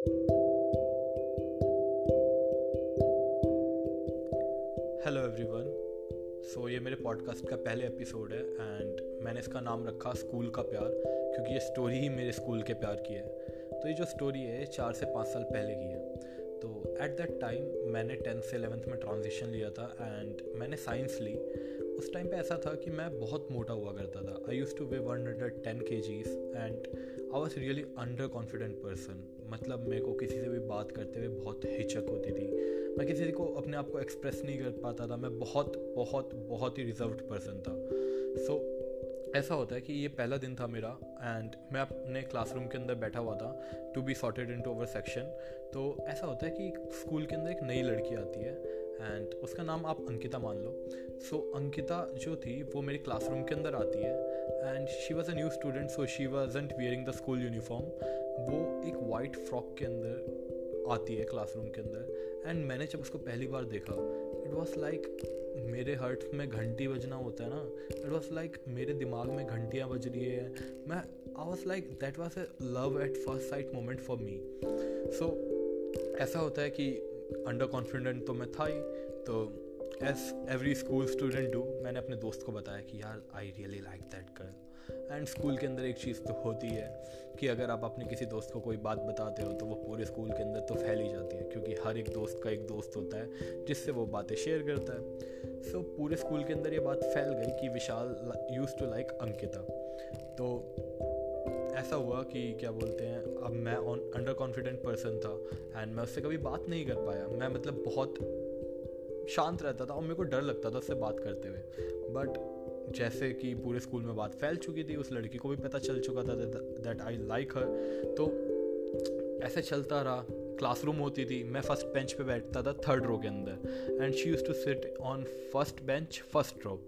Hello everyone so ये मेरे podcast का पहले एपिसोड है एंड मैंने इसका नाम रखा स्कूल का प्यार, क्योंकि ये स्टोरी ही मेरे स्कूल के प्यार की है। तो ये जो स्टोरी है चार से पाँच साल पहले की है। तो एट दैट टाइम मैंने टेंथ से एलेवेंथ में ट्रांजिशन लिया था एंड मैंने साइंस ली। उस टाइम पे ऐसा था कि मैं बहुत मोटा हुआ करता था। I use to weigh one hundred ten K Gs and I was really under confident person मतलब मेरे को किसी से भी बात करते हुए बहुत हिचक होती थी। मैं किसी को अपने आप को एक्सप्रेस नहीं कर पाता था। मैं बहुत बहुत बहुत ही रिज़र्व पर्सन था। सो so, ऐसा होता है कि ये पहला दिन था मेरा एंड मैं अपने क्लासरूम के अंदर बैठा हुआ था to be sorted into our section तो ऐसा होता है कि स्कूल के अंदर एक नई लड़की आती है एंड उसका नाम आप अंकिता मान लो। सो so, अंकिता जो थी वो मेरी क्लासरूम के अंदर आती है। And she was a new student so she wasn't wearing the school uniform वो एक वाइट फ्रॉक के अंदर आती है क्लासरूम के अंदर। एंड मैंने जब उसको पहली बार देखा इट वॉज़ लाइक मेरे हर्ट में घंटी बजना होता है ना। इट वॉज़ लाइक मेरे दिमाग में घंटियाँ बज रही है। मैं I was like that was a love at first sight moment for me so ऐसा होता है कि अंडर कॉन्फिडेंट तो मैं था ही तो as every school student do मैंने अपने दोस्त को बताया कि यार I really like that girl and school के अंदर एक चीज़ तो होती है कि अगर आप अपने किसी दोस्त को कोई बात बताते हो तो वो पूरे स्कूल के अंदर तो फैल ही जाती है क्योंकि हर एक दोस्त का एक दोस्त होता है जिससे वो बातें शेयर करता है. सो so, पूरे स्कूल के अंदर ये बात फैल गई कि Vishal use to like Ankita. तो ऐसा हुआ कि क्या बोलते हैं अब मैं ऑन अंडर कॉन्फिडेंट पर्सन था एंड मैं उससे कभी बात नहीं कर पाया. मैं मतलब बहुत शांत रहता था और मेरे को डर लगता था उससे बात करते हुए। बट जैसे कि पूरे स्कूल में बात फैल चुकी थी, उस लड़की को भी पता चल चुका था दैट आई लाइक हर तो ऐसे चलता रहा। क्लासरूम होती थी। मैं फ़र्स्ट बेंच पे बैठता था थर्ड रो के अंदर। And she use to sit on first bench first row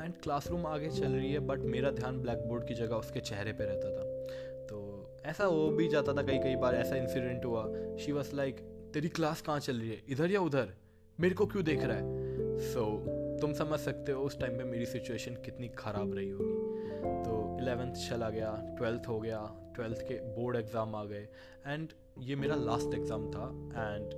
and classroom आगे चल रही है बट मेरा ध्यान ब्लैक बोर्ड की जगह उसके चेहरे पे रहता था। तो ऐसा हो भी जाता था कई कई बार, ऐसा इंसिडेंट हुआ। शी वॉज़ लाइक तेरी क्लास कहाँ चल रही है? इधर या उधर? मेरे को क्यों देख रहा है? सो so, तुम समझ सकते हो उस टाइम पे मेरी सिचुएशन कितनी ख़राब रही होगी। तो इलेवेंथ चला गया ट्वेल्थ हो गया ट्वेल्थ के बोर्ड एग्ज़ाम आ गए। एंड ये मेरा लास्ट एग्ज़ाम था एंड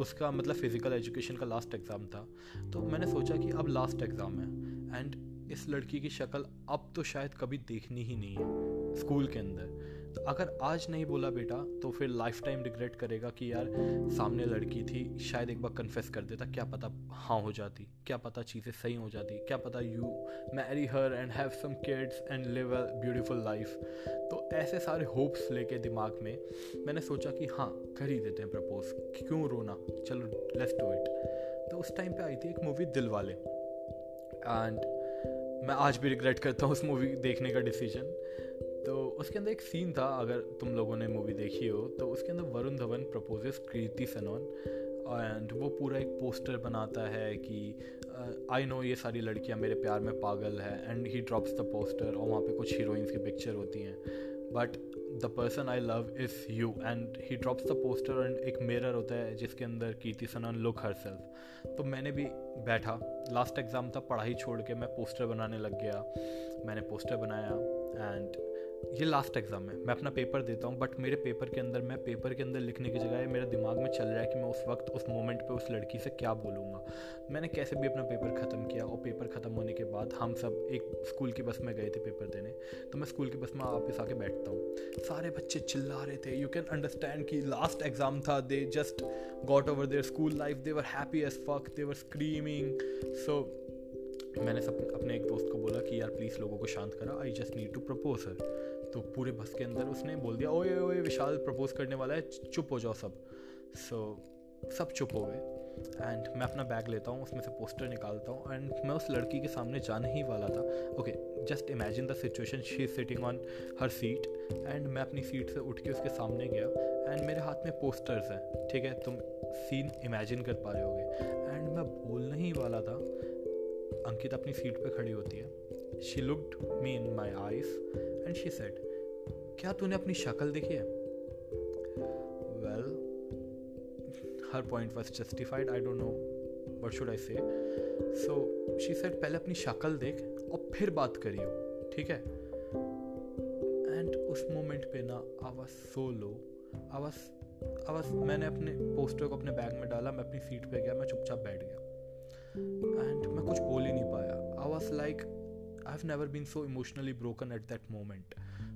उसका मतलब फ़िज़िकल एजुकेशन का लास्ट एग्ज़ाम था। तो मैंने सोचा कि अब लास्ट एग्ज़ाम है। एंड इस लड़की की शक्ल अब तो शायद कभी देखनी ही नहीं है स्कूल के अंदर। तो अगर आज नहीं बोला बेटा तो फिर लाइफ टाइम रिग्रेट करेगा कि यार, सामने लड़की थी, शायद एक बार कन्फेस कर देता, क्या पता हाँ हो जाती, क्या पता चीज़ें सही हो जाती, क्या पता you marry her and have some kids and live a beautiful life तो ऐसे सारे होप्स लेके दिमाग में मैंने सोचा कि हाँ कर ही देते हैं प्रपोज क्यों रोना? चलो लेट्स डू इट तो उस टाइम पे आई थी एक मूवी दिल वाले। एंड मैं आज भी रिग्रेट करता हूँ उस मूवी देखने का डिसीज़न तो उसके अंदर एक सीन था अगर तुम लोगों ने मूवी देखी हो तो उसके अंदर वरुण धवन प्रपोजेस कृति सनोन एंड वो पूरा एक पोस्टर बनाता है कि आई uh, नो ये सारी लड़कियाँ मेरे प्यार में पागल है and he drops the poster और वहाँ पे कुछ हीरोइंस की पिक्चर होती हैं। But the person I love is you and he drops the poster and एक मिरर होता है जिसके अंदर कीर्ति सनन लुक हर सेल्फ तो मैंने भी बैठा। लास्ट एग्ज़ाम था पढ़ाई छोड़ के मैं पोस्टर बनाने लग गया। मैंने पोस्टर बनाया एंड ये लास्ट एग्ज़ाम है। मैं अपना पेपर देता हूँ बट मेरे पेपर के अंदर, मैं पेपर के अंदर लिखने की जगह मेरे दिमाग में चल रहा है कि मैं उस वक्त, उस मोमेंट पे उस लड़की से क्या बोलूँगा। मैंने कैसे भी अपना पेपर ख़त्म किया और पेपर ख़त्म होने के बाद हम सब एक स्कूल की बस में गए थे पेपर देने। तो मैं स्कूल की बस में वापस आके बैठता हूँ। सारे बच्चे चिल्ला रहे थे। यू कैन अंडरस्टैंड कि लास्ट एग्ज़ाम था। They just got over their school life they were happy as fuck they were screaming so मैंने सब अपने एक दोस्त को बोला कि यार प्लीज़ लोगों को शांत करा I just need to propose her तो पूरे बस के अंदर उसने बोल दिया ओए ओए विशाल प्रपोज करने वाला है चुप हो जाओ सब. सो so, सब चुप हो गए एंड मैं अपना बैग लेता हूँ उसमें से पोस्टर निकालता हूँ एंड मैं उस लड़की के सामने जाने ही वाला था। Okay just imagine the situation she is sitting on her seat and मैं अपनी सीट से उठ के उसके सामने गया एंड मेरे हाथ में पोस्टर्स हैं ठीक है? तुम सीन इमेजिन कर पा रहे होगे। एंड मैं बोलने ही वाला था अंकित अपनी सीट पे खड़ी होती है। She looked me in my eyes and she said क्या तूने अपनी शक्ल देखी है? Well her point was justified I don't know what should I say so she said पहले अपनी शक्ल देख और फिर बात करियो, ठीक है? एंड उस मोमेंट पे ना आई was so low I was अब मैंने अपने पोस्टर को अपने बैग में डाला, मैं अपनी सीट पे गया, मैं चुपचाप बैठ गया। एंड मैं कुछ बोल ही नहीं पाया। I was like I have never been so emotionally broken at that moment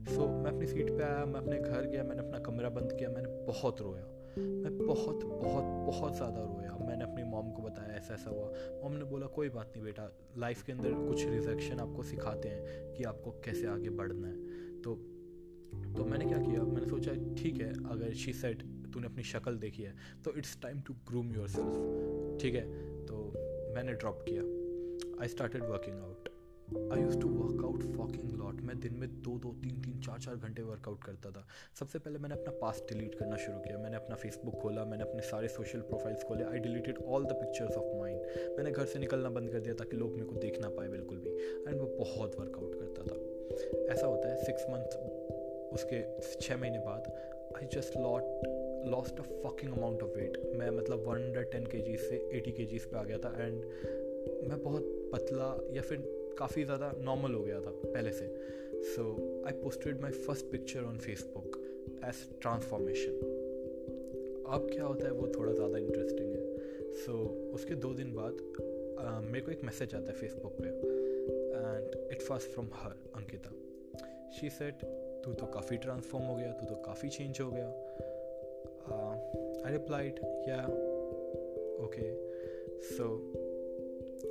so मैं अपनी सीट पे आया, मैं अपने घर गया, मैंने अपना कमरा बंद किया, मैंने बहुत रोया। मैं बहुत बहुत बहुत ज़्यादा रोया। मैंने अपनी मॉम को बताया, ऐसा ऐसा हुआ। मॉम ने बोला, कोई बात नहीं बेटा लाइफ के अंदर कुछ रिजेक्शन आपको सिखाते हैं कि आपको कैसे आगे बढ़ना है। तो तो मैंने क्या किया? मैंने सोचा, ठीक है, अगर शी सेट तूने अपनी शक्ल देखी है तो it's time to groom yourself ठीक है? मैंने ड्रॉप किया। I started working out I use to workout fucking lot मैं दिन में दो दो, तीन तीन, चार चार घंटे वर्कआउट करता था। सबसे पहले मैंने अपना पास डिलीट करना शुरू किया। मैंने अपना फेसबुक खोला, मैंने अपने सारे सोशल प्रोफाइल्स खोले। I deleted all the pictures of mind मैंने घर से निकलना बंद कर दिया ताकि लोग मेरे को देख ना पाए बिल्कुल भी। एंड वो बहुत वर्कआउट करता था। ऐसा होता है सिक्स मंथ उसके छः महीने बाद I just lot lost a fucking amount of weight मैं मतलब वन हंड्रेड टेन के जी से एटी के जीज पे आ गया था एंड मैं बहुत पतला या फिर काफ़ी ज़्यादा नॉर्मल हो गया था पहले से। So I posted my first picture on Facebook as transformation अब क्या होता है वो थोड़ा ज़्यादा इंटरेस्टिंग है। सो so, उसके दो दिन बाद uh, मेरे को एक मैसेज आता है फेसबुक पे and it was from her Ankita she said तू तो काफ़ी ट्रांसफॉर्म हो गया तू तो काफ़ी चेंज हो गया. आई रिप्लाइड या ओके सो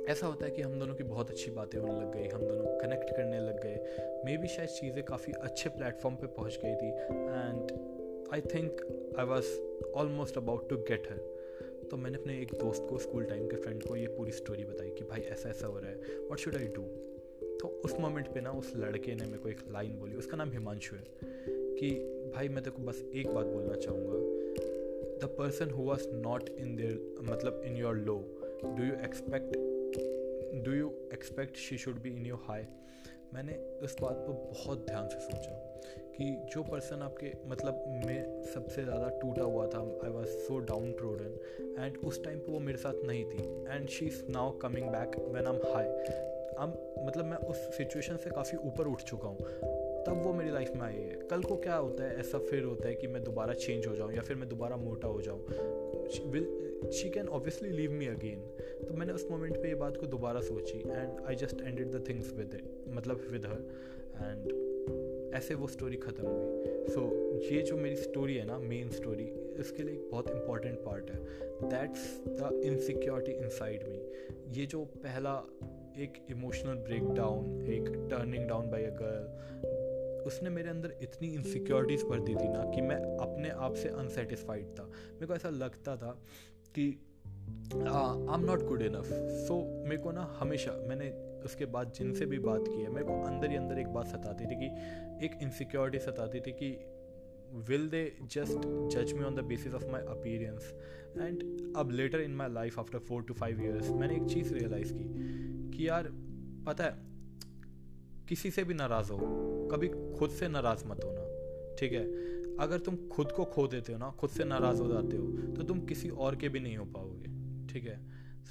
ऐसा होता है कि हम दोनों की बहुत अच्छी बातें होने लग गई, हम दोनों कनेक्ट करने लग गए। मे भी शायद चीज़ें काफ़ी अच्छे प्लेटफॉर्म पे पहुँच गई थी and I think I was almost about to get her तो मैंने अपने एक दोस्त को स्कूल टाइम के फ्रेंड को ये पूरी स्टोरी बताई कि, भाई, ऐसा ऐसा हो रहा है वॉट शुड आई डू तो उस मोमेंट पे ना, उस लड़के ने मेरे को एक लाइन बोली, उसका नाम हिमांशु है, कि, भाई, मैं तेको बस एक बात बोलना चाहूँगा the person who was not in there मतलब in your low do you expect do you expect she should be in your high मैंने इस बात पर बहुत ध्यान से सोचा कि जो पर्सन आपके मतलब मैं सबसे ज़्यादा टूटा हुआ था I was so downtrodden and उस टाइम पर वो मेरे साथ नहीं थी and she is now coming back when I'm high अब मतलब मैं उस सिचुएशन से काफ़ी ऊपर उठ चुका हूँ। तब वो मेरी लाइफ में आई है। कल को क्या होता है ऐसा फिर होता है कि मैं दोबारा चेंज हो जाऊँ या फिर मैं दोबारा मोटा हो जाऊँ। Will she can obviously leave me again तो मैंने उस मोमेंट पे ये बात को दोबारा सोची and I just ended the things with मतलब विद हर एंड ऐसे वो स्टोरी ख़त्म हुई। सो so, ये जो मेरी स्टोरी है ना मेन स्टोरी इसके लिए एक बहुत इंपॉर्टेंट पार्ट है। That's the insecurity inside me ये जो पहला एक इमोशनल ब्रेक डाउन एक turning down by a girl उसने मेरे अंदर इतनी इनसिक्योरिटीज़ भर दी थी ना कि मैं अपने आप से अनसेटिस्फाइड था। मेरे को ऐसा लगता था कि I am not good enough so मेरे को ना हमेशा, मैंने उसके बाद जिनसे भी बात की है, मेरे को अंदर ही अंदर एक बात सताती थी कि, एक इनसिक्योरिटी सताती थी कि विल दे जस्ट जज me on the basis of my appearance and अब later in my life after four to five years मैंने एक चीज़ रियलाइज़ की कि यार, पता है, किसी से भी नाराज़ हो कभी खुद से नाराज़ मत होना, ठीक है? अगर तुम खुद को खो देते हो ना, खुद से नाराज़ हो जाते हो तो तुम किसी और के भी नहीं हो पाओगे, ठीक है?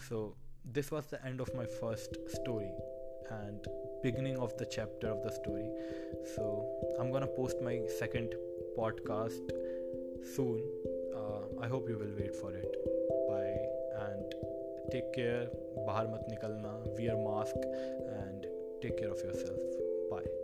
So this was the end of my first story and beginning of the chapter of the story so I am gonna post my second podcast soon I hope you will wait for it bye and take care बाहर मत निकलना. Wear mask and take care of yourself bye